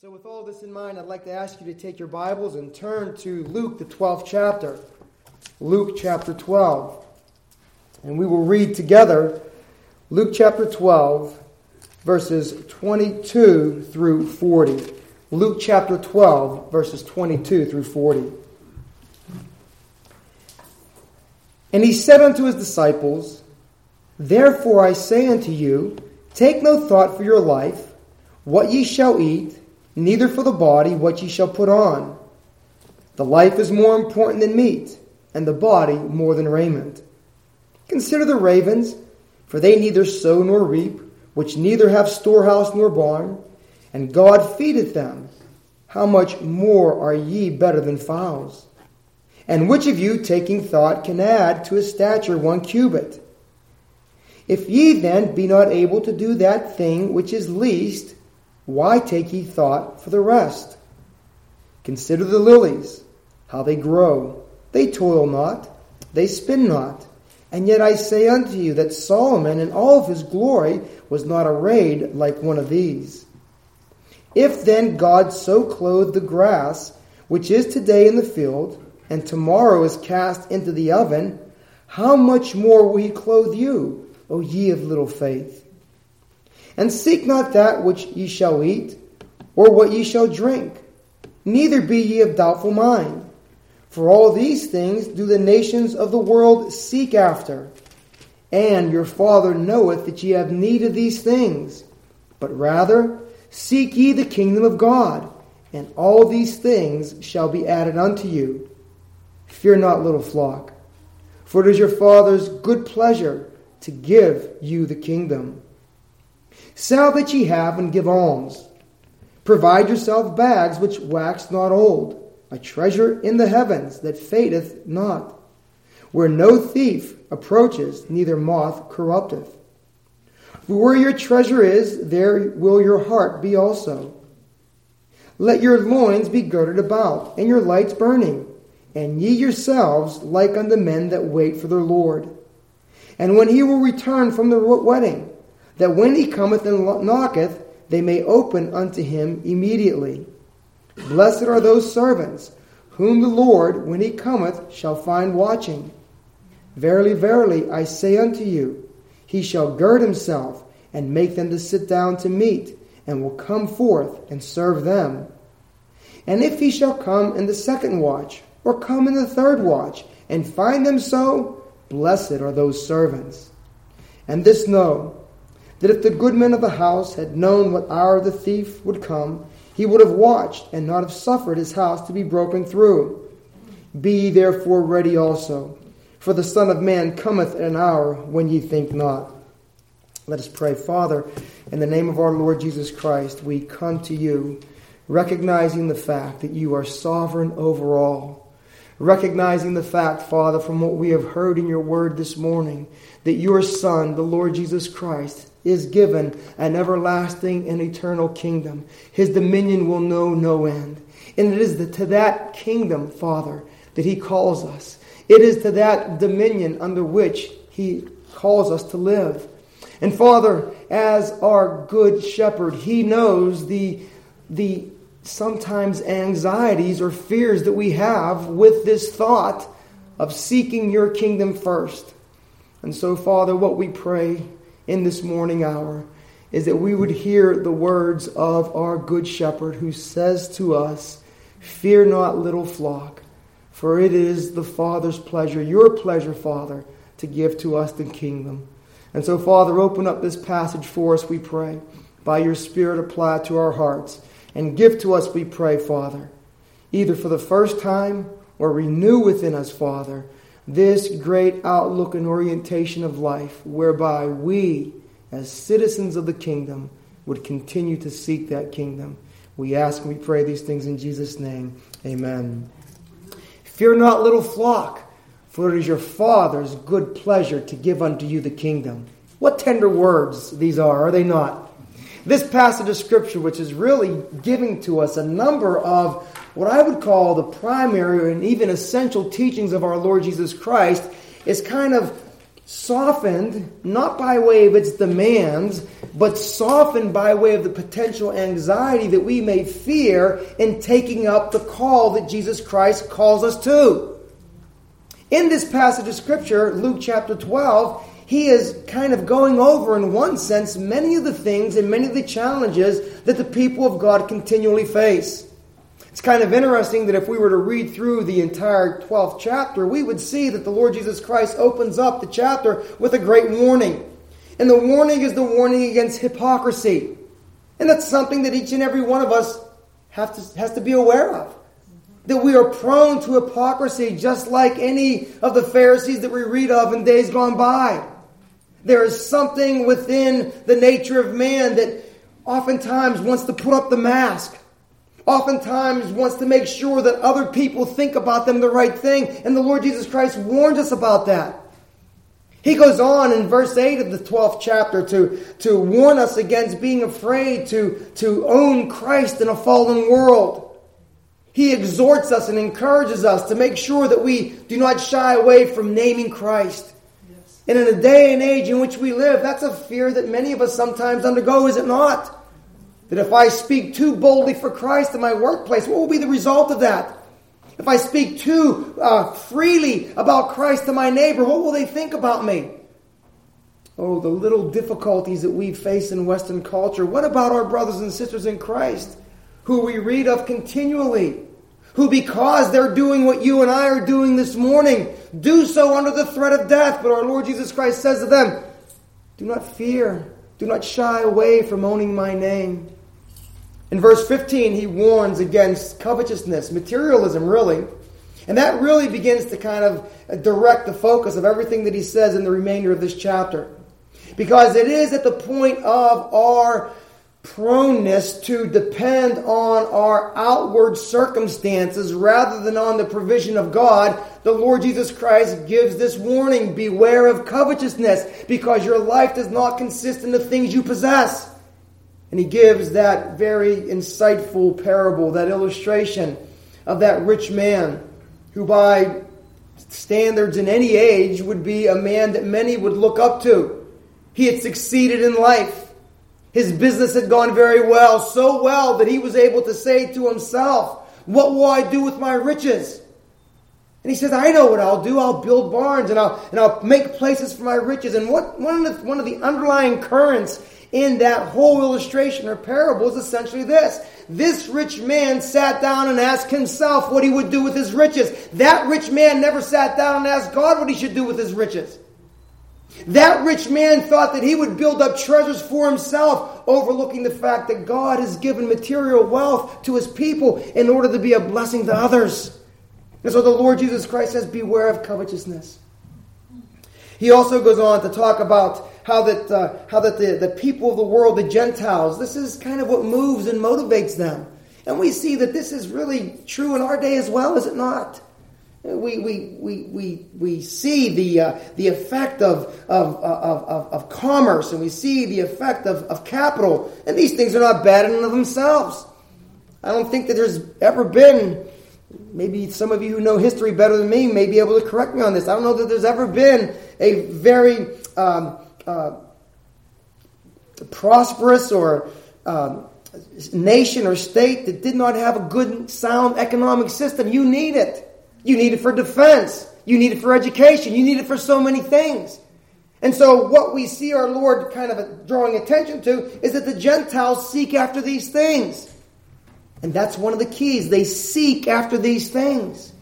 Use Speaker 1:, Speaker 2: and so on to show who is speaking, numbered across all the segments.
Speaker 1: So, with all this in mind, I'd like to ask you to take your Bibles and turn to Luke, the 12th chapter. Luke chapter 12. And we will read together Luke chapter 12, verses 22 through 40. Luke chapter 12, verses 22 through 40. And he said unto his disciples, Therefore I say unto you, take no thought for your life, what ye shall eat neither for the body what ye shall put on. The life is more important than meat, and the body more than raiment. Consider the ravens, for they neither sow nor reap, which neither have storehouse nor barn, and God feedeth them. How much more are ye better than fowls? And which of you, taking thought, can add to his stature one cubit? If ye then be not able to do that thing which is least, why take ye thought for the rest? Consider the lilies, how they grow. They toil not, they spin not. And yet I say unto you that Solomon in all of his glory was not arrayed like one of these. If then God so clothe the grass, which is today in the field, and tomorrow is cast into the oven, how much more will he clothe you, O ye of little faith? And seek not that which ye shall eat, or what ye shall drink, neither be ye of doubtful mind. For all these things do the nations of the world seek after. And your Father knoweth that ye have need of these things. But rather, seek ye the kingdom of God, and all these things shall be added unto you. Fear not, little flock, for it is your Father's good pleasure to give you the kingdom. Sell that ye have and give alms. Provide yourself bags which wax not old, a treasure in the heavens that fadeth not, where no thief approaches, neither moth corrupteth. For where your treasure is, there will your heart be also. Let your loins be girded about, and your lights burning, and ye yourselves like unto men that wait for their Lord. And when he will return from the wedding, that when he cometh and knocketh, they may open unto him immediately. Blessed are those servants, whom the Lord, when he cometh, shall find watching. Verily, verily, I say unto you, he shall gird himself, and make them to sit down to meat, and will come forth and serve them. And if he shall come in the second watch, or come in the third watch, and find them so, blessed are those servants. And this know, that if the goodman of the house had known what hour the thief would come, he would have watched and not have suffered his house to be broken through. Be ye therefore ready also, for the Son of Man cometh at an hour when ye think not. Let us pray. Father, in the name of our Lord Jesus Christ, we come to you recognizing the fact that you are sovereign over all. Recognizing the fact, Father, from what we have heard in your word this morning, that your Son, the Lord Jesus Christ, is given an everlasting and eternal kingdom. His dominion will know no end. And it is to that kingdom, Father, that He calls us. It is to that dominion under which He calls us to live. And Father, as our good shepherd, He knows the, the sometimes anxieties or fears that we have with this thought of seeking your kingdom first. And so, Father, what we pray in this morning hour is that we would hear the words of our good shepherd who says to us, Fear not, little flock, for it is the Father's pleasure, your pleasure, Father, to give to us the kingdom. And so, Father, open up this passage for us, we pray. By your Spirit, apply it to our hearts. And give to us, we pray, Father, either for the first time or renew within us, Father, this great outlook and orientation of life whereby we, as citizens of the kingdom, would continue to seek that kingdom. We ask and we pray these things in Jesus' name. Amen. Fear not, little flock, for it is your Father's good pleasure to give unto you the kingdom. What tender words these are, are they not? This passage of Scripture, which is really giving to us a number of what I would call the primary and even essential teachings of our Lord Jesus Christ, is kind of softened not by way of its demands, but softened by way of the potential anxiety that we may fear in taking up the call that Jesus Christ calls us to. In this passage of Scripture, Luke chapter 12, he is kind of going over, in one sense, many of the things and many of the challenges that the people of God continually face. It's kind of interesting that if we were to read through the entire 12th chapter, we would see that the Lord Jesus Christ opens up the chapter with a great warning. And the warning is the warning against hypocrisy. And that's something that each and every one of us have to, has to be aware of. That we are prone to hypocrisy just like any of the Pharisees that we read of in days gone by. There is something within the nature of man that oftentimes wants to put up the mask oftentimes wants to make sure that other people think about them the right thing. And the Lord Jesus Christ warns us about that. He goes on in verse 8 of the 12th chapter to, to warn us against being afraid to, to own Christ in a fallen world. He exhorts us and encourages us to make sure that we do not shy away from naming Christ. And in a day and age in which we live, that's a fear that many of us sometimes undergo, is it not? That if I speak too boldly for Christ in my workplace, what will be the result of that? If I speak too uh, freely about Christ to my neighbor, what will they think about me? Oh, the little difficulties that we face in Western culture. What about our brothers and sisters in Christ who we read of continually? Who, because they're doing what you and I are doing this morning, do so under the threat of death. But our Lord Jesus Christ says to them, Do not fear, do not shy away from owning my name. In verse 15, he warns against covetousness, materialism, really. And that really begins to kind of direct the focus of everything that he says in the remainder of this chapter. Because it is at the point of our proneness to depend on our outward circumstances rather than on the provision of God, the Lord Jesus Christ gives this warning beware of covetousness, because your life does not consist in the things you possess. And he gives that very insightful parable, that illustration of that rich man who, by standards in any age, would be a man that many would look up to. He had succeeded in life. His business had gone very well, so well that he was able to say to himself, What will I do with my riches? And he says, I know what I'll do. I'll build barns and I'll, and I'll make places for my riches. And what, one, of the, one of the underlying currents in that whole illustration or parable is essentially this. This rich man sat down and asked himself what he would do with his riches. That rich man never sat down and asked God what he should do with his riches. That rich man thought that he would build up treasures for himself, overlooking the fact that God has given material wealth to his people in order to be a blessing to others. And so the Lord Jesus Christ says, Beware of covetousness. He also goes on to talk about how that, uh, how that the, the people of the world, the Gentiles, this is kind of what moves and motivates them. And we see that this is really true in our day as well, is it not? We, we, we, we, we see the, uh, the effect of, of, of, of, of commerce and we see the effect of, of capital. And these things are not bad in and of themselves. I don't think that there's ever been maybe some of you who know history better than me may be able to correct me on this. I don't know that there's ever been a very um, uh, prosperous or um, nation or state that did not have a good, sound economic system. You need it. You need it for defense. You need it for education. You need it for so many things. And so, what we see our Lord kind of drawing attention to is that the Gentiles seek after these things. And that's one of the keys. They seek after these things.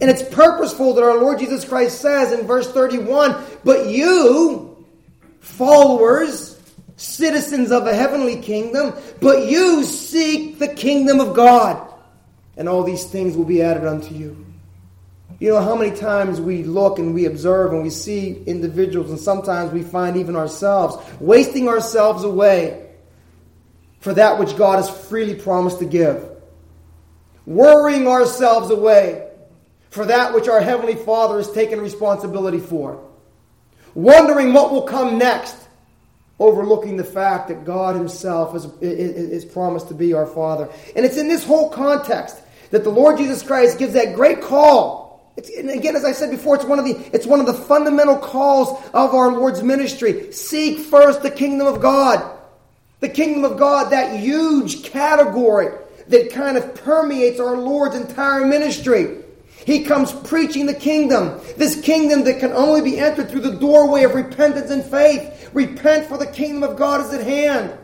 Speaker 1: And it's purposeful that our Lord Jesus Christ says in verse 31 But you, followers, citizens of a heavenly kingdom, but you seek the kingdom of God, and all these things will be added unto you. You know how many times we look and we observe and we see individuals, and sometimes we find even ourselves wasting ourselves away for that which God has freely promised to give. Worrying ourselves away for that which our Heavenly Father has taken responsibility for. Wondering what will come next, overlooking the fact that God Himself is, is, is promised to be our Father. And it's in this whole context that the Lord Jesus Christ gives that great call It's, and again, as I said before, it's one of the it's one of the fundamental calls of our Lord's ministry. Seek first the kingdom of God. The kingdom of God, that huge category that kind of permeates our Lord's entire ministry. He comes preaching the kingdom. This kingdom that can only be entered through the doorway of repentance and faith. Repent for the kingdom of God is at hand.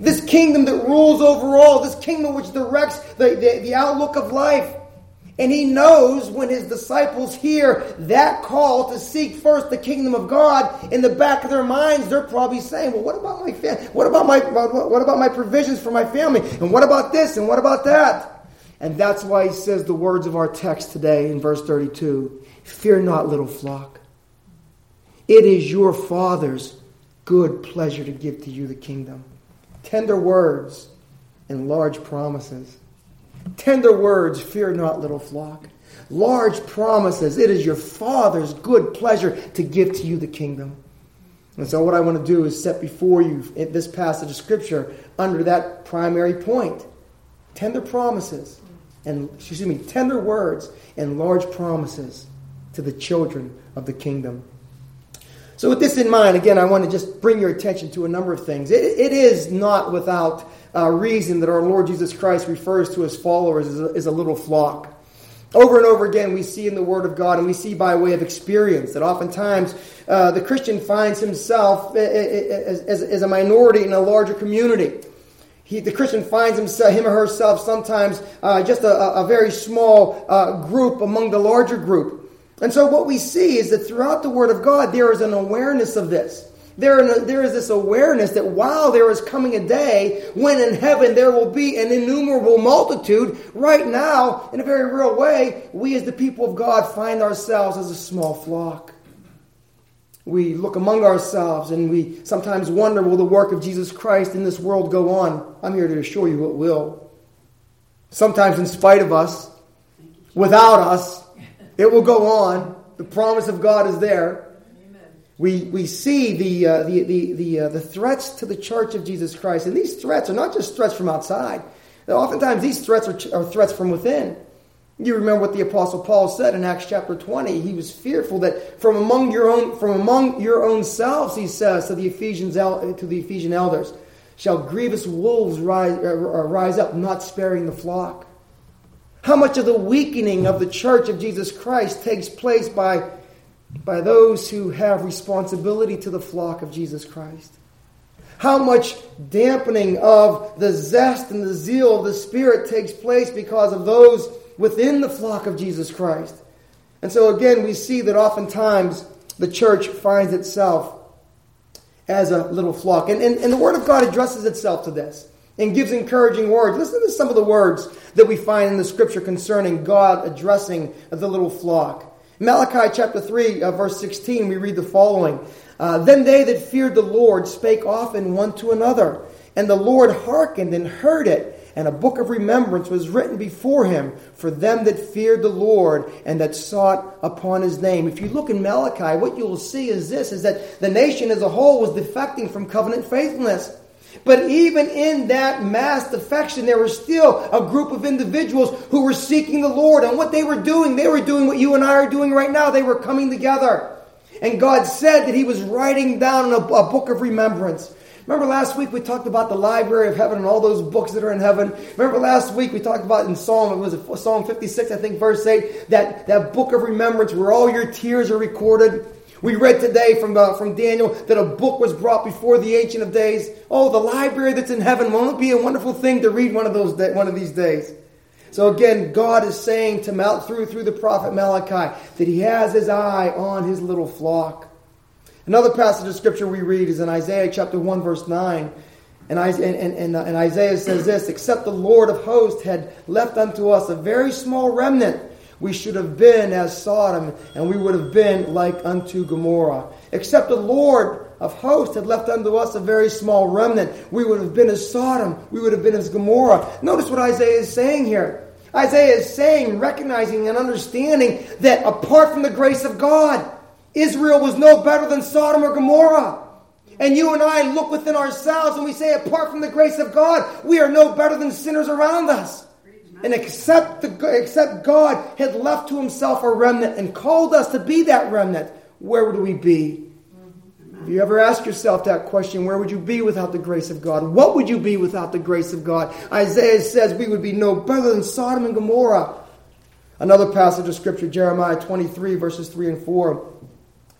Speaker 1: This kingdom that rules over all. This kingdom which directs the, the, the outlook of life. And he knows when his disciples hear that call to seek first the kingdom of God, in the back of their minds, they're probably saying, "Well, what about my? What about my what about my provisions for my family? And what about this? And what about that?" And that's why he says the words of our text today in verse 32 Fear not, little flock. It is your Father's good pleasure to give to you the kingdom. Tender words and large promises. Tender words, fear not, little flock. Large promises. It is your Father's good pleasure to give to you the kingdom. And so, what I want to do is set before you this passage of Scripture under that primary point tender promises and excuse me, tender words and large promises to the children of the kingdom. So, with this in mind, again, I want to just bring your attention to a number of things. it, it is not without uh, reason that our Lord Jesus Christ refers to his followers as a, as a little flock. Over and over again, we see in the Word of God, and we see by way of experience, that oftentimes uh, the Christian finds himself as, as, as a minority in a larger community. He, the Christian finds himself, him or herself sometimes uh, just a, a, very small uh, group among the larger group. And so what we see is that throughout the Word of God, there is an awareness of this. There, there is this awareness that while there is coming a day when in heaven there will be an innumerable multitude, right now, in a very real way, we as the people of God find ourselves as a small flock we look among ourselves and we sometimes wonder will the work of Jesus Christ in this world go on? I'm here to assure you it will. Sometimes, in spite of us, without us, it will go on. The promise of God is there. We, we see the, uh, the, the, the, uh, the threats to the church of Jesus Christ. And these threats are not just threats from outside, oftentimes these threats are, are threats from within. You remember what the apostle Paul said in Acts chapter 20. He was fearful that from among your own from among your own selves, he says to the Ephesians to the Ephesian elders, shall grievous wolves rise, uh, rise up, not sparing the flock. How much of the weakening of the church of Jesus Christ takes place by, by those who have responsibility to the flock of Jesus Christ? How much dampening of the zest and the zeal of the Spirit takes place because of those within the flock of Jesus Christ. And so, again, we see that oftentimes the church finds itself as a little flock. And, and, and the Word of God addresses itself to this and gives encouraging words. Listen to some of the words that we find in the Scripture concerning God addressing the little flock. Malachi chapter 3, uh, verse 16, we read the following uh, Then they that feared the Lord spake often one to another, and the Lord hearkened and heard it and a book of remembrance was written before him for them that feared the Lord and that sought upon his name. If you look in Malachi, what you'll see is this is that the nation as a whole was defecting from covenant faithfulness. But even in that mass defection, there was still a group of individuals who were seeking the Lord. And what they were doing, they were doing what you and I are doing right now. They were coming together. And God said that He was writing down a, a book of remembrance. Remember last week we talked about the library of heaven and all those books that are in heaven. Remember last week we talked about in Psalm, it was Psalm 56, I think, verse 8, that, that book of remembrance where all your tears are recorded. We read today from, uh, from Daniel that a book was brought before the Ancient of Days. Oh, the library that's in heaven. Won't it be a wonderful thing to read one of, those one of these days? So again, God is saying to Mount through through the prophet Malachi that he has his eye on his little flock. Another passage of scripture we read is in Isaiah chapter 1, verse 9. And, and Isaiah says this Except the Lord of hosts had left unto us a very small remnant, we should have been as Sodom, and we would have been like unto Gomorrah. Except the Lord of hosts had left unto us a very small remnant, we would have been as Sodom, we would have been as Gomorrah. Notice what Isaiah is saying here. Isaiah is saying, recognizing and understanding that apart from the grace of God, Israel was no better than Sodom or Gomorrah. And you and I look within ourselves and we say, apart from the grace of God, we are no better than sinners around us. And except, the, except God had left to himself a remnant and called us to be that remnant, where would we be? If you ever ask yourself that question, where would you be without the grace of God? What would you be without the grace of God? Isaiah says we would be no better than Sodom and Gomorrah. Another passage of Scripture, Jeremiah 23, verses 3 and 4.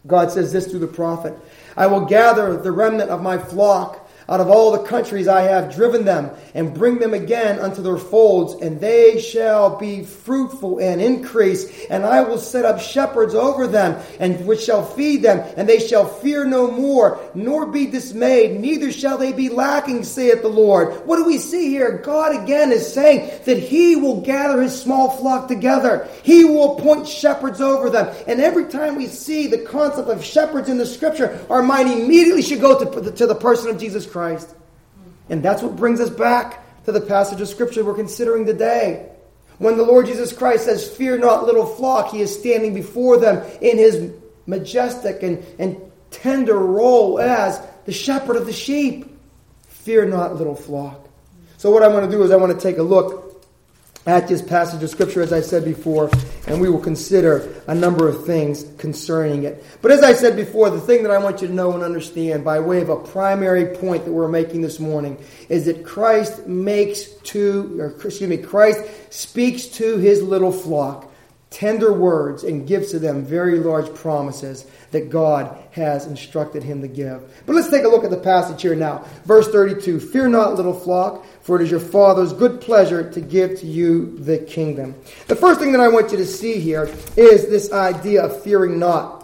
Speaker 1: God says this through the prophet I will gather the remnant of my flock out of all the countries I have driven them, and bring them again unto their folds, and they shall be fruitful and increase. And I will set up shepherds over them, and which shall feed them, and they shall fear no more, nor be dismayed, neither shall they be lacking, saith the Lord. What do we see here? God again is saying that He will gather His small flock together. He will appoint shepherds over them. And every time we see the concept of shepherds in the scripture, our mind immediately should go to, to the person of Jesus Christ. Christ. And that's what brings us back to the passage of Scripture we're considering today. When the Lord Jesus Christ says, Fear not, little flock, he is standing before them in his majestic and, and tender role as the shepherd of the sheep. Fear not, little flock. So, what I want to do is I want to take a look at this passage of Scripture, as I said before, and we will consider a number of things concerning it. But as I said before, the thing that I want you to know and understand by way of a primary point that we're making this morning is that Christ makes to, or excuse me, Christ speaks to his little flock tender words and gives to them very large promises that God has instructed him to give. But let's take a look at the passage here now. Verse 32 Fear not, little flock, for it is your Father's good pleasure to give to you the kingdom. The first thing that I want you to see here is this idea of fearing not.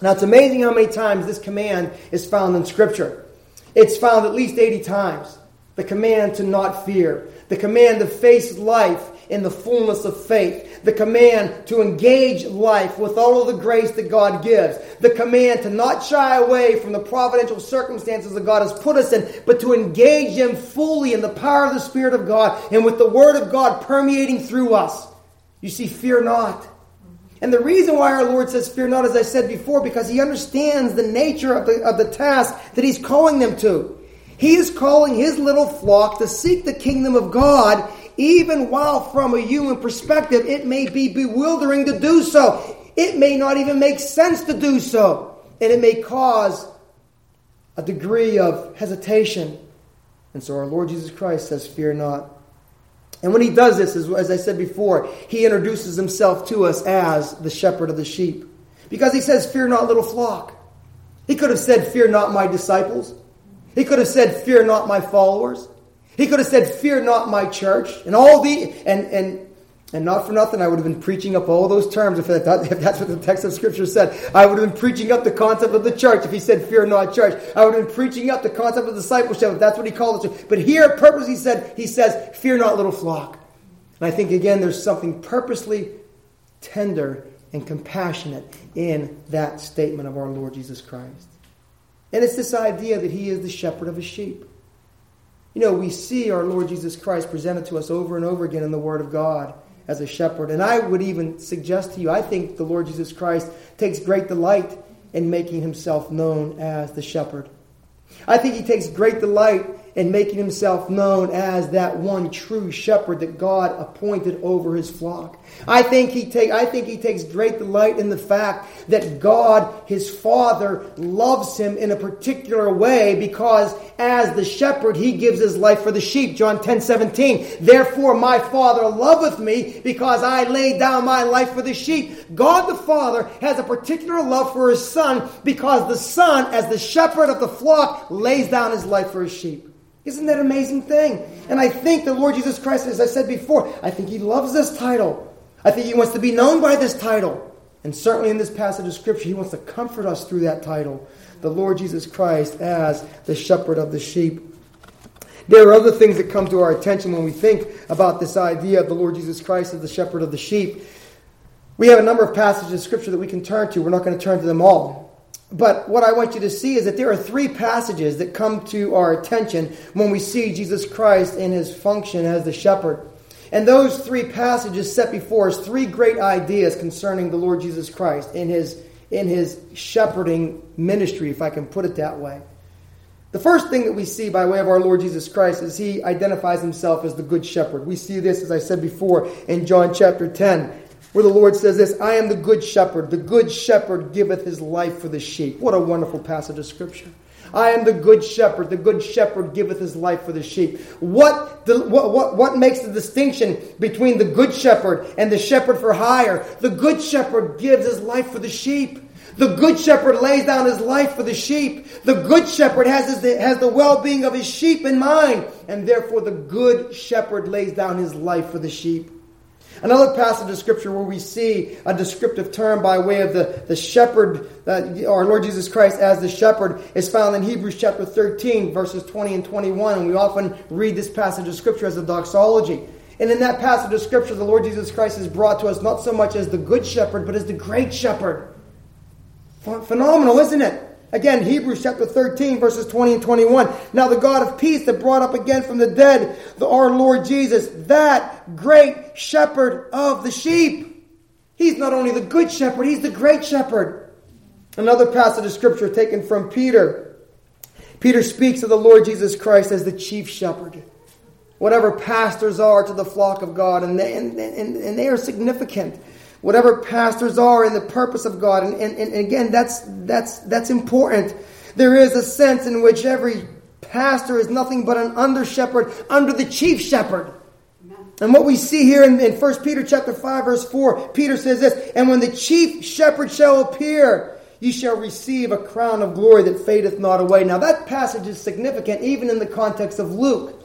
Speaker 1: Now, it's amazing how many times this command is found in Scripture. It's found at least 80 times. The command to not fear, the command to face life in the fullness of faith. The command to engage life with all of the grace that God gives. The command to not shy away from the providential circumstances that God has put us in, but to engage them fully in the power of the Spirit of God and with the Word of God permeating through us. You see, fear not. And the reason why our Lord says, Fear not, as I said before, because He understands the nature of the, of the task that He's calling them to. He is calling His little flock to seek the kingdom of God even while from a human perspective it may be bewildering to do so. It may not even make sense to do so. And it may cause a degree of hesitation. And so our Lord Jesus Christ says, Fear not. And when he does this, as I said before, he introduces himself to us as the shepherd of the sheep. Because he says, Fear not, little flock. He could have said, Fear not, my disciples. He could have said, Fear not, my followers. He could have said, Fear not my church, and all the and and and not for nothing, I would have been preaching up all those terms if, that, if that's what the text of Scripture said. I would have been preaching up the concept of the church if he said, Fear not church. I would have been preaching up the concept of discipleship if that's what he called it. But here, purposely he said, he says, Fear not little flock. And I think again, there's something purposely tender and compassionate in that statement of our Lord Jesus Christ. And it's this idea that he is the shepherd of his sheep. You know, we see our Lord Jesus Christ presented to us over and over again in the Word of God as a shepherd. And I would even suggest to you, I think the Lord Jesus Christ takes great delight in making himself known as the shepherd. I think he takes great delight in making himself known as that one true shepherd that God appointed over his flock. I think he take I think he takes great delight in the fact that God, his father, loves him in a particular way because as the shepherd he gives his life for the sheep. John 10 17. Therefore my father loveth me because I lay down my life for the sheep. God the Father has a particular love for his son because the son, as the shepherd of the flock, lays down his life for his sheep. Isn't that an amazing thing? And I think the Lord Jesus Christ, as I said before, I think He loves this title. I think He wants to be known by this title. And certainly in this passage of Scripture, He wants to comfort us through that title. The Lord Jesus Christ as the shepherd of the sheep. There are other things that come to our attention when we think about this idea of the Lord Jesus Christ as the shepherd of the sheep. We have a number of passages of Scripture that we can turn to. We're not going to turn to them all. But what I want you to see is that there are three passages that come to our attention when we see Jesus Christ in his function as the shepherd. And those three passages set before us three great ideas concerning the Lord Jesus Christ in his, in his shepherding ministry, if I can put it that way. The first thing that we see by way of our Lord Jesus Christ is he identifies himself as the good shepherd. We see this, as I said before, in John chapter 10, where the Lord says this I am the good shepherd. The good shepherd giveth his life for the sheep. What a wonderful passage of Scripture. I am the good shepherd. The good shepherd giveth his life for the sheep. What, the, what, what, what makes the distinction between the good shepherd and the shepherd for hire? The good shepherd gives his life for the sheep. The good shepherd lays down his life for the sheep. The good shepherd has, his, has the well being of his sheep in mind. And therefore, the good shepherd lays down his life for the sheep. Another passage of Scripture where we see a descriptive term by way of the, the shepherd, uh, our Lord Jesus Christ as the shepherd, is found in Hebrews chapter 13, verses 20 and 21. And we often read this passage of Scripture as a doxology. And in that passage of Scripture, the Lord Jesus Christ is brought to us not so much as the good shepherd, but as the great shepherd. Phenomenal, isn't it? Again, Hebrews chapter 13, verses 20 and 21. Now the God of peace that brought up again from the dead the, our Lord Jesus, that great shepherd of the sheep. He's not only the good shepherd, he's the great shepherd. Another passage of scripture taken from Peter. Peter speaks of the Lord Jesus Christ as the chief shepherd. Whatever pastors are to the flock of God, and they, and, and, and they are significant whatever pastors are in the purpose of God. And, and, and again, that's, that's, that's important. There is a sense in which every pastor is nothing but an under shepherd under the chief shepherd. And what we see here in, in 1 Peter chapter 5, verse 4, Peter says this, And when the chief shepherd shall appear, ye shall receive a crown of glory that fadeth not away. Now that passage is significant even in the context of Luke.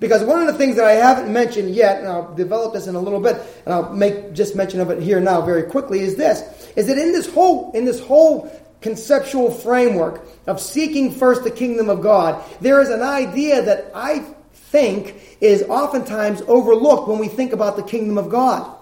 Speaker 1: Because one of the things that I haven't mentioned yet, and I'll develop this in a little bit, and I'll make just mention of it here now very quickly, is this: is that in this whole in this whole conceptual framework of seeking first the kingdom of God, there is an idea that I think is oftentimes overlooked when we think about the kingdom of God.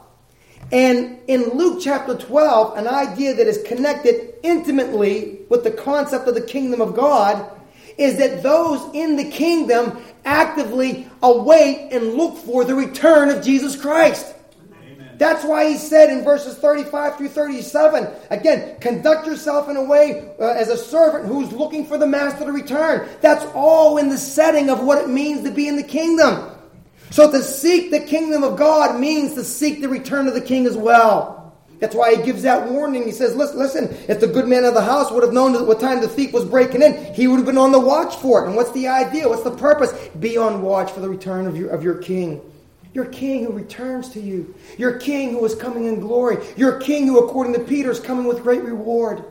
Speaker 1: And in Luke chapter 12, an idea that is connected intimately with the concept of the kingdom of God is that those in the kingdom actively await and look for the return of Jesus Christ. Amen. That's why he said in verses 35 through 37, again, conduct yourself in a way uh, as a servant who's looking for the master to return. That's all in the setting of what it means to be in the kingdom. So to seek the kingdom of God means to seek the return of the king as well. That's why he gives that warning. He says, listen, listen, if the good man of the house would have known what time the thief was breaking in, he would have been on the watch for it. And what's the idea? What's the purpose? Be on watch for the return of your, of your king. Your king who returns to you. Your king who is coming in glory. Your king who, according to Peter, is coming with great reward.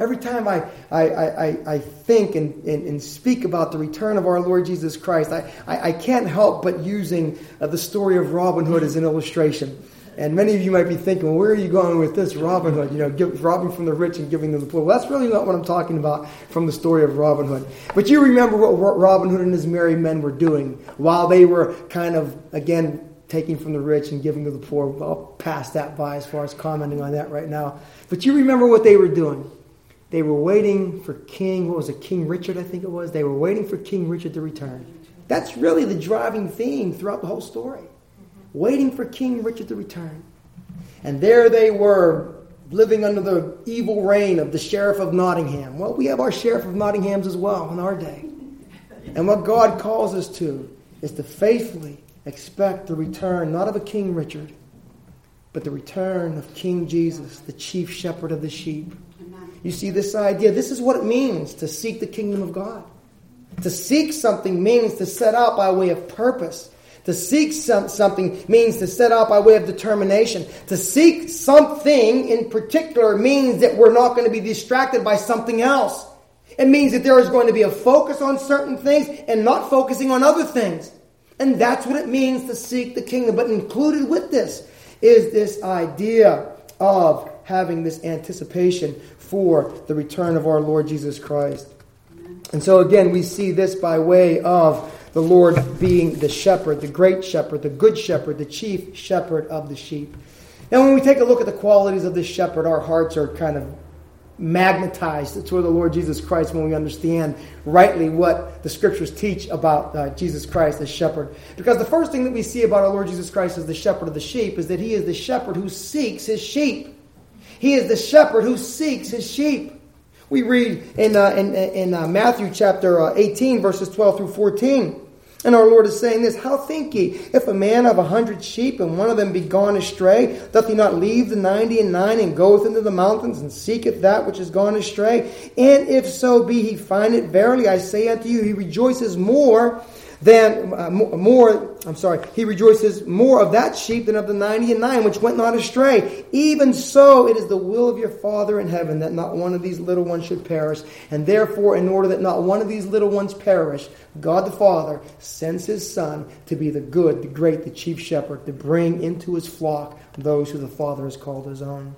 Speaker 1: Every time I, I, I, I think and, and, and, speak about the return of our Lord Jesus Christ, I, I, I can't help but using uh, the story of Robin Hood as an illustration. And many of you might be thinking, well, where are you going with this Robin Hood? You know, give, robbing from the rich and giving them the poor. Well, that's really not what I'm talking about from the story of Robin Hood. But you remember what Robin Hood and his merry men were doing while they were kind of, again, taking from the rich and giving to the poor. I'll pass that by as far as commenting on that right now. But you remember what they were doing. They were waiting for King, what was it, King Richard, I think it was? They were waiting for King Richard to return. That's really the driving theme throughout the whole story waiting for King Richard to return. And there they were, living under the evil reign of the Sheriff of Nottingham. Well, we have our Sheriff of Nottinghams as well in our day. And what God calls us to is to faithfully expect the return, not of a King Richard, but the return of King Jesus, the chief shepherd of the sheep. You see this idea? This is what it means to seek the kingdom of God. To seek something means to set out by way of purpose to seek some, something means to set out by way of determination. To seek something in particular means that we're not going to be distracted by something else. It means that there is going to be a focus on certain things and not focusing on other things. And that's what it means to seek the kingdom. But included with this is this idea of having this anticipation for the return of our Lord Jesus Christ. And so again, we see this by way of the Lord being the shepherd, the great shepherd, the good shepherd, the chief shepherd of the sheep. Now, when we take a look at the qualities of this shepherd, our hearts are kind of magnetized toward the Lord Jesus Christ when we understand rightly what the scriptures teach about uh, Jesus Christ as shepherd. Because the first thing that we see about our Lord Jesus Christ as the shepherd of the sheep is that he is the shepherd who seeks his sheep. He is the shepherd who seeks his sheep. We read in, uh, in, in uh, Matthew chapter uh, 18, verses 12 through 14. And our Lord is saying this How think ye, if a man have a hundred sheep, and one of them be gone astray, doth he not leave the ninety and nine, and goeth into the mountains, and seeketh that which is gone astray? And if so be he find it, verily I say unto you, he rejoices more than uh, more, I'm sorry, he rejoices more of that sheep than of the ninety and nine which went not astray. Even so, it is the will of your Father in heaven that not one of these little ones should perish. And therefore, in order that not one of these little ones perish, God the Father sends his Son to be the good, the great, the chief shepherd, to bring into his flock those who the Father has called his own.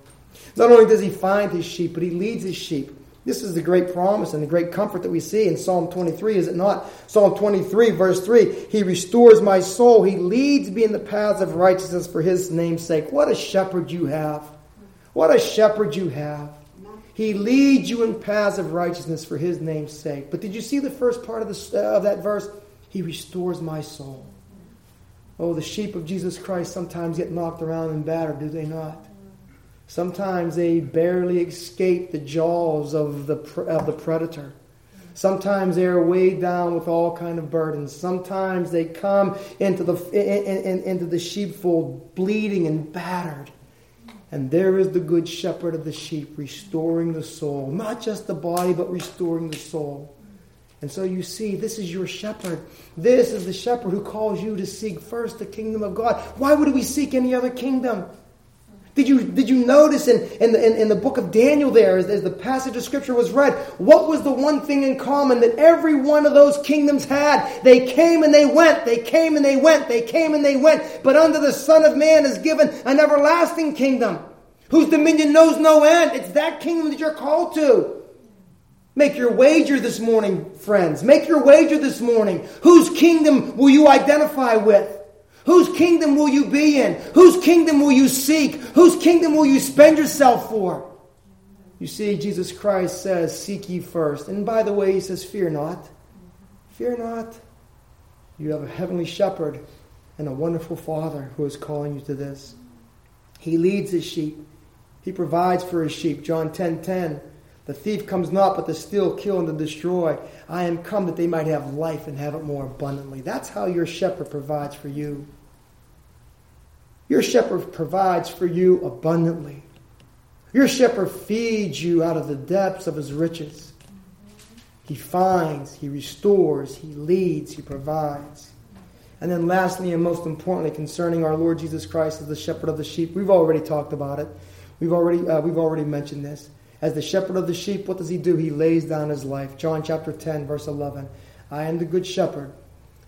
Speaker 1: Not only does he find his sheep, but he leads his sheep. This is the great promise and the great comfort that we see in Psalm 23, is it not? Psalm 23, verse 3 He restores my soul. He leads me in the paths of righteousness for his name's sake. What a shepherd you have! What a shepherd you have. He leads you in paths of righteousness for his name's sake. But did you see the first part of, the, uh, of that verse? He restores my soul. Oh, the sheep of Jesus Christ sometimes get knocked around and battered, do they not? Sometimes they barely escape the jaws of the, of the predator. Sometimes they are weighed down with all kind of burdens. Sometimes they come into the, in, in, into the sheepfold bleeding and battered. And there is the good shepherd of the sheep restoring the soul, not just the body, but restoring the soul. And so you see, this is your shepherd. This is the shepherd who calls you to seek first the kingdom of God. Why would we seek any other kingdom? Did you, did you notice in, in, the, in, in the book of Daniel there, as, as the passage of scripture was read, what was the one thing in common that every one of those kingdoms had? They came and they went, they came and they went, they came and they went. But under the Son of Man is given an everlasting kingdom whose dominion knows no end. It's that kingdom that you're called to. Make your wager this morning, friends. Make your wager this morning. Whose kingdom will you identify with? Whose kingdom will you be in? Whose kingdom will you seek? Whose kingdom will you spend yourself for? You see, Jesus Christ says, Seek ye first. And by the way, he says, Fear not. Fear not. You have a heavenly shepherd and a wonderful father who is calling you to this. He leads his sheep. He provides for his sheep. John 10 10. The thief comes not but to steal, kill, and to destroy. I am come that they might have life and have it more abundantly. That's how your shepherd provides for you. Your shepherd provides for you abundantly. Your shepherd feeds you out of the depths of his riches. He finds, he restores, he leads, he provides. And then, lastly, and most importantly, concerning our Lord Jesus Christ as the shepherd of the sheep, we've already talked about it. We've already, uh, we've already mentioned this. As the shepherd of the sheep, what does he do? He lays down his life. John chapter 10, verse 11. I am the good shepherd,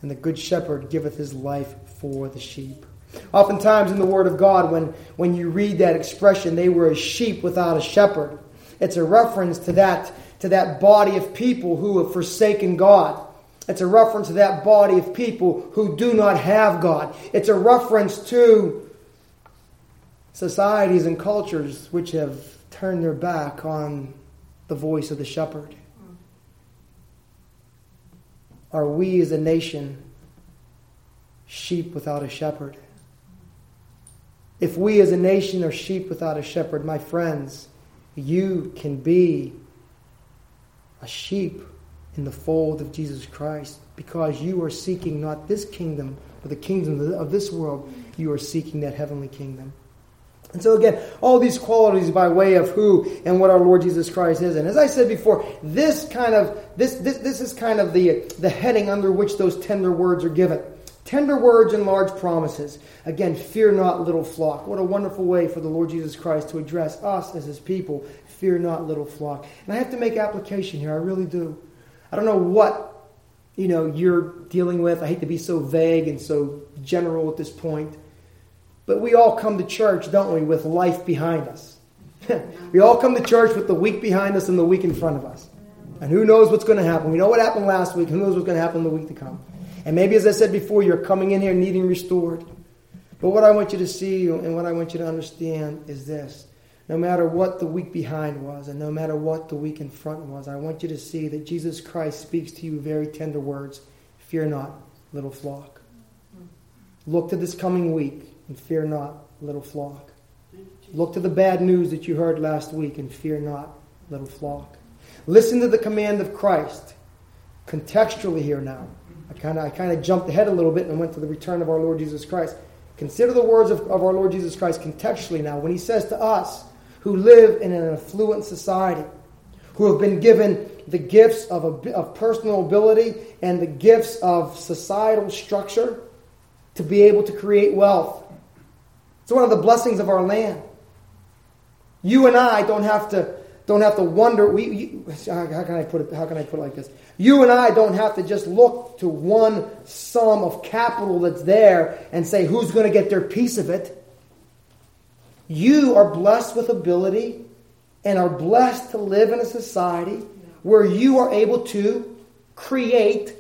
Speaker 1: and the good shepherd giveth his life for the sheep. Oftentimes in the Word of God, when, when you read that expression, they were a sheep without a shepherd, it's a reference to that, to that body of people who have forsaken God. It's a reference to that body of people who do not have God. It's a reference to societies and cultures which have turn their back on the voice of the shepherd? Are we as a nation sheep without a shepherd? If we as a nation are sheep without a shepherd, my friends, you can be a sheep in the fold of Jesus Christ because you are seeking not this kingdom, but the kingdom of this world. You are seeking that heavenly kingdom. And so again, all these qualities by way of who and what our Lord Jesus Christ is. And as I said before, this kind of this this this is kind of the the heading under which those tender words are given. Tender words and large promises. Again, fear not, little flock. What a wonderful way for the Lord Jesus Christ to address us as his people. Fear not, little flock. And I have to make application here. I really do. I don't know what you know you're dealing with. I hate to be so vague and so general at this point. But we all come to church, don't we, with life behind us. we all come to church with the week behind us and the week in front of us. And who knows what's going to happen? We know what happened last week. Who knows what's going to happen in the week to come? And maybe, as I said before, you're coming in here needing restored. But what I want you to see and what I want you to understand is this. No matter what the week behind was, and no matter what the week in front was, I want you to see that Jesus Christ speaks to you very tender words Fear not, little flock. Look to this coming week and fear not, little flock. Look to the bad news that you heard last week and fear not, little flock. Listen to the command of Christ. Contextually here now. I kind of I kind of jumped ahead a little bit and went to the return of our Lord Jesus Christ. Consider the words of, of our Lord Jesus Christ contextually now when he says to us who live in an affluent society, who have been given the gifts of, a, of personal ability and the gifts of societal structure to be able to create wealth. It's one of the blessings of our land. You and I don't have to don't have to wonder. We, you, how can I put it? How can I put it like this? You and I don't have to just look to one sum of capital that's there and say who's going to get their piece of it. You are blessed with ability and are blessed to live in a society where you are able to create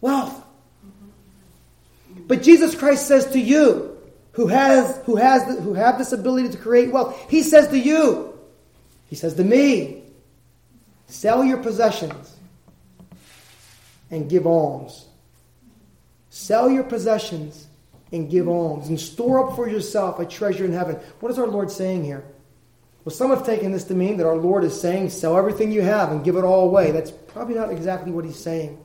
Speaker 1: wealth. Mm-hmm. But Jesus Christ says to you, who has who has the, who have this ability to create wealth, he says to you, he says to me, sell your possessions and give alms. Sell your possessions and give alms and store up for yourself a treasure in heaven. What is our Lord saying here? Well, some have taken this to mean that our Lord is saying, sell everything you have and give it all away. That's probably not exactly what he's saying.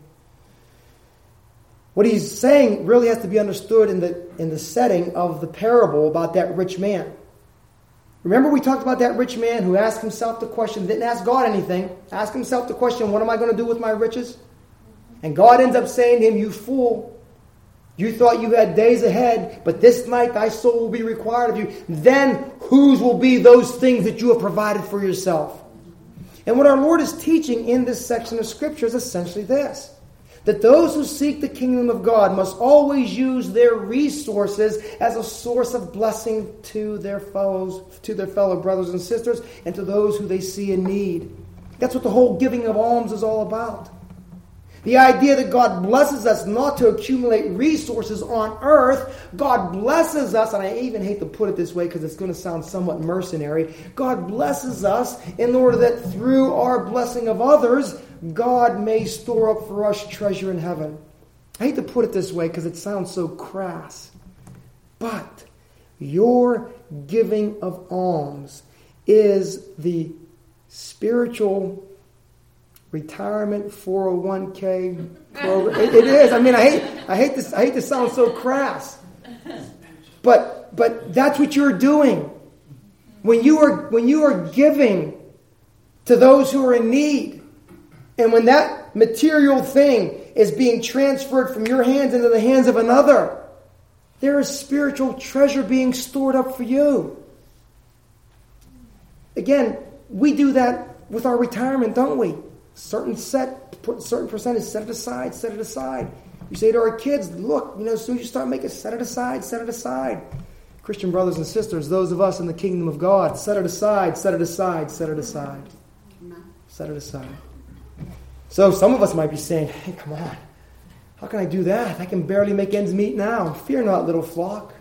Speaker 1: What he's saying really has to be understood in the, in the setting of the parable about that rich man. Remember, we talked about that rich man who asked himself the question, didn't ask God anything, asked himself the question, What am I going to do with my riches? And God ends up saying to him, You fool, you thought you had days ahead, but this night thy soul will be required of you. Then whose will be those things that you have provided for yourself? And what our Lord is teaching in this section of Scripture is essentially this that those who seek the kingdom of God must always use their resources as a source of blessing to their fellows, to their fellow brothers and sisters, and to those who they see in need. That's what the whole giving of alms is all about. The idea that God blesses us not to accumulate resources on earth. God blesses us, and I even hate to put it this way because it's going to sound somewhat mercenary. God blesses us in order that through our blessing of others, God may store up for us treasure in heaven. I hate to put it this way because it sounds so crass. But your giving of alms is the spiritual retirement 401k program. it, it is. I mean, I hate, I hate this. I hate to sound so crass, but but that's what you're doing when you are when you are giving to those who are in need, and when that material thing is being transferred from your hands into the hands of another. There is spiritual treasure being stored up for you. Again, we do that with our retirement, don't we? certain set, certain percentage, set it aside, set it aside. You say to our kids, look, you know, as soon as you start making, set it aside, set it aside. Christian brothers and sisters, those of us in the kingdom of God, set it aside, set it aside, set it aside. Set it aside. So some of us might be saying, hey, come on. How can I do that? I can barely make ends meet now. Fear not, little flock.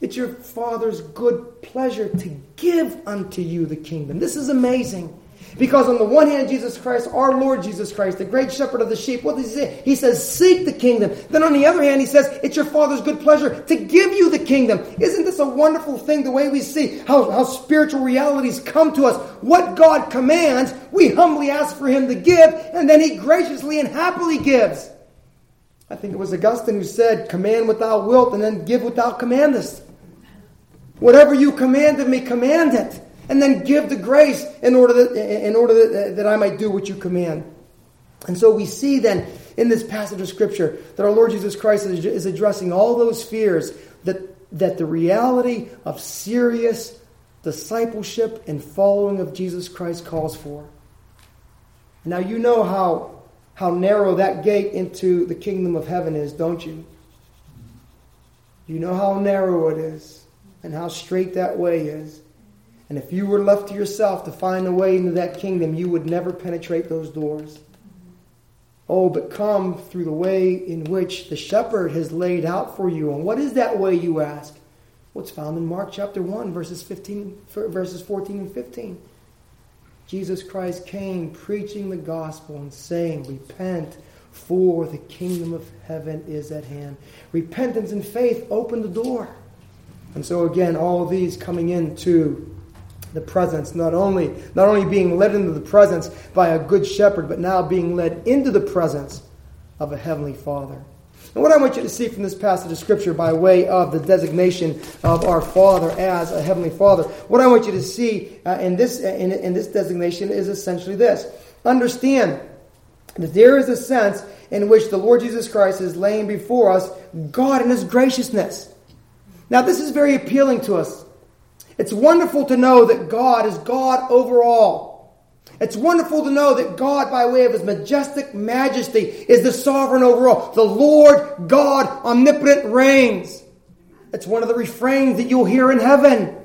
Speaker 1: It's your Father's good pleasure to give unto you the kingdom. This is amazing. Because on the one hand, Jesus Christ, our Lord Jesus Christ, the great shepherd of the sheep, what does he say? He says, seek the kingdom. Then on the other hand, he says, it's your Father's good pleasure to give you the kingdom. Isn't this a wonderful thing, the way we see how, how spiritual realities come to us? What God commands, we humbly ask for him to give, and then he graciously and happily gives. I think it was Augustine who said, command what thou wilt, and then give what thou commandest. Whatever you command of me, command it and then give the grace in order that, in order that, that I might do what you command. And so we see then in this passage of Scripture that our Lord Jesus Christ is addressing all those fears that, that the reality of serious discipleship and following of Jesus Christ calls for. Now, you know how, how narrow that gate into the kingdom of heaven is, don't you? You know how narrow it is and how straight that way is. And if you were left to yourself to find a way into that kingdom, you would never penetrate those doors. Oh, but come through the way in which the shepherd has laid out for you. And what is that way, you ask? What's found in Mark chapter 1, verses 15, verses 14 and 15. Jesus Christ came preaching the gospel and saying, Repent, for the kingdom of heaven is at hand. Repentance and faith open the door. And so, again, all these coming into the presence, not only, not only being led into the presence by a good shepherd, but now being led into the presence of a heavenly Father. And what I want you to see from this passage of Scripture by way of the designation of our Father as a Heavenly Father, what I want you to see uh, in, this, in, in this designation is essentially this. Understand that there is a sense in which the Lord Jesus Christ is laying before us God in His graciousness. Now, this is very appealing to us. It's wonderful to know that God is God over all. It's wonderful to know that God, by way of His majestic majesty, is the sovereign over all. The Lord God omnipotent reigns. It's one of the refrains that you'll hear in heaven.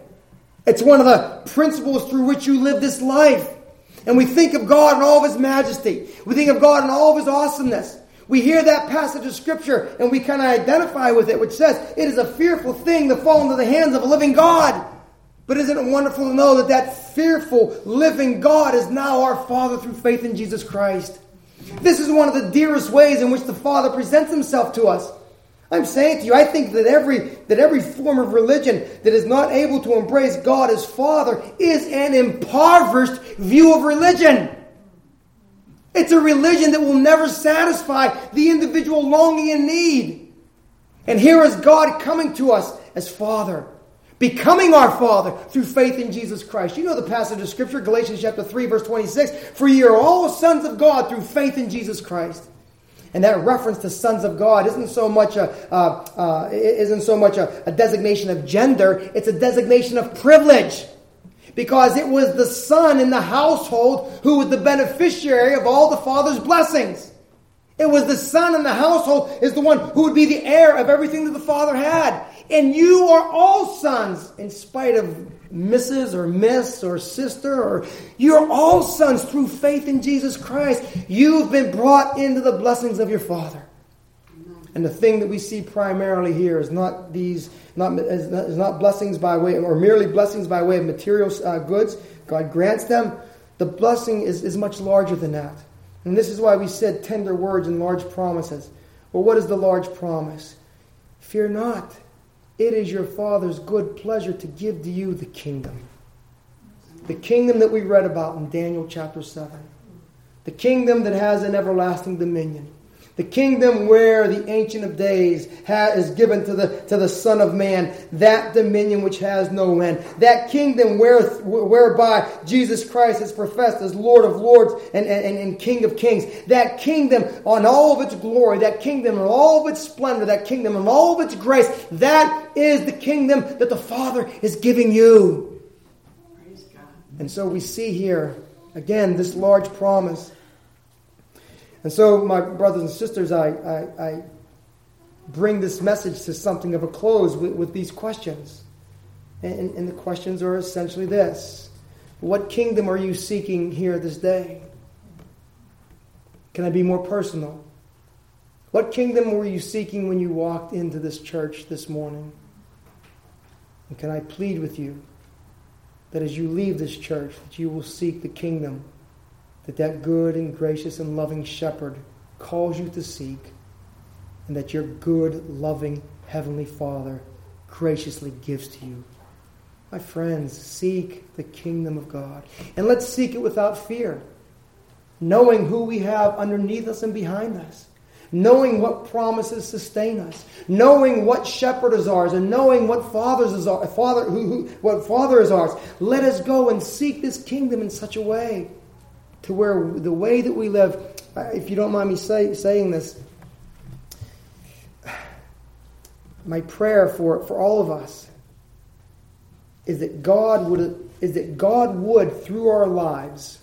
Speaker 1: It's one of the principles through which you live this life. And we think of God in all of His majesty. We think of God in all of His awesomeness. We hear that passage of Scripture and we kind of identify with it, which says, It is a fearful thing to fall into the hands of a living God. But isn't it wonderful to know that that fearful, living God is now our Father through faith in Jesus Christ? This is one of the dearest ways in which the Father presents Himself to us. I'm saying to you, I think that every, that every form of religion that is not able to embrace God as Father is an impoverished view of religion. It's a religion that will never satisfy the individual longing and need. And here is God coming to us as Father, becoming our Father through faith in Jesus Christ. You know the passage of Scripture, Galatians chapter 3, verse 26. For ye are all sons of God through faith in Jesus Christ. And that reference to sons of God isn't so much a uh, uh, isn't so much a, a designation of gender; it's a designation of privilege because it was the son in the household who was the beneficiary of all the father's blessings. It was the son in the household is the one who would be the heir of everything that the father had. And you are all sons, in spite of Mrs. or Miss or sister, or you're all sons through faith in Jesus Christ. You've been brought into the blessings of your father. And the thing that we see primarily here is not these, not, is not, is not blessings by way, or merely blessings by way of material uh, goods. God grants them. The blessing is, is much larger than that. And this is why we said tender words and large promises. Well, what is the large promise? Fear not. It is your Father's good pleasure to give to you the kingdom. The kingdom that we read about in Daniel chapter 7. The kingdom that has an everlasting dominion. The kingdom where the Ancient of Days is given to the, to the Son of Man, that dominion which has no end. That kingdom where, whereby Jesus Christ is professed as Lord of Lords and, and, and King of Kings. That kingdom on all of its glory, that kingdom in all of its splendor, that kingdom in all of its grace, that is the kingdom that the Father is giving you. And so we see here, again, this large promise and so, my brothers and sisters, I, I, I bring this message to something of a close with, with these questions. And, and the questions are essentially this What kingdom are you seeking here this day? Can I be more personal? What kingdom were you seeking when you walked into this church this morning? And can I plead with you that as you leave this church, that you will seek the kingdom that that good and gracious and loving shepherd calls you to seek, and that your good, loving Heavenly Father graciously gives to you. My friends, seek the kingdom of God. And let's seek it without fear, knowing who we have underneath us and behind us knowing what promises sustain us, knowing what shepherd is ours, and knowing what fathers is our, father who, who, what father is ours. Let us go and seek this kingdom in such a way to where the way that we live, uh, if you don't mind me say, saying this, my prayer for, for all of us is that God would is that God would through our lives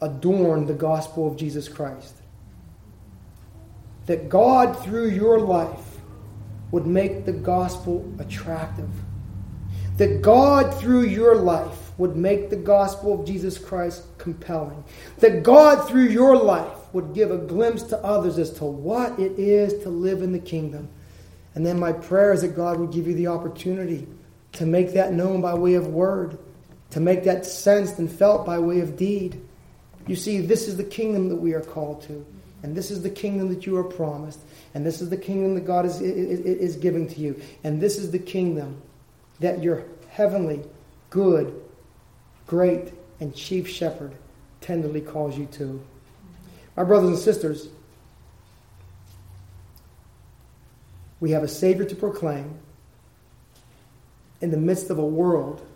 Speaker 1: adorn the gospel of Jesus Christ. That God through your life would make the gospel attractive. That God through your life would make the gospel of Jesus Christ compelling. That God, through your life, would give a glimpse to others as to what it is to live in the kingdom. And then my prayer is that God would give you the opportunity to make that known by way of word, to make that sensed and felt by way of deed. You see, this is the kingdom that we are called to. And this is the kingdom that you are promised. And this is the kingdom that God is, is, is giving to you. And this is the kingdom that your heavenly, good, great and chief shepherd tenderly calls you to. My brothers and sisters, we have a Savior to proclaim in the midst of a world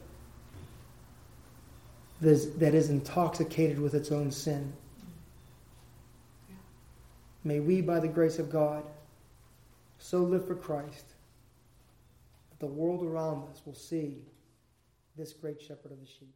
Speaker 1: that is, that is intoxicated with its own sin. May we, by the grace of God, so live for Christ that the world around us will see this great shepherd of the sheep.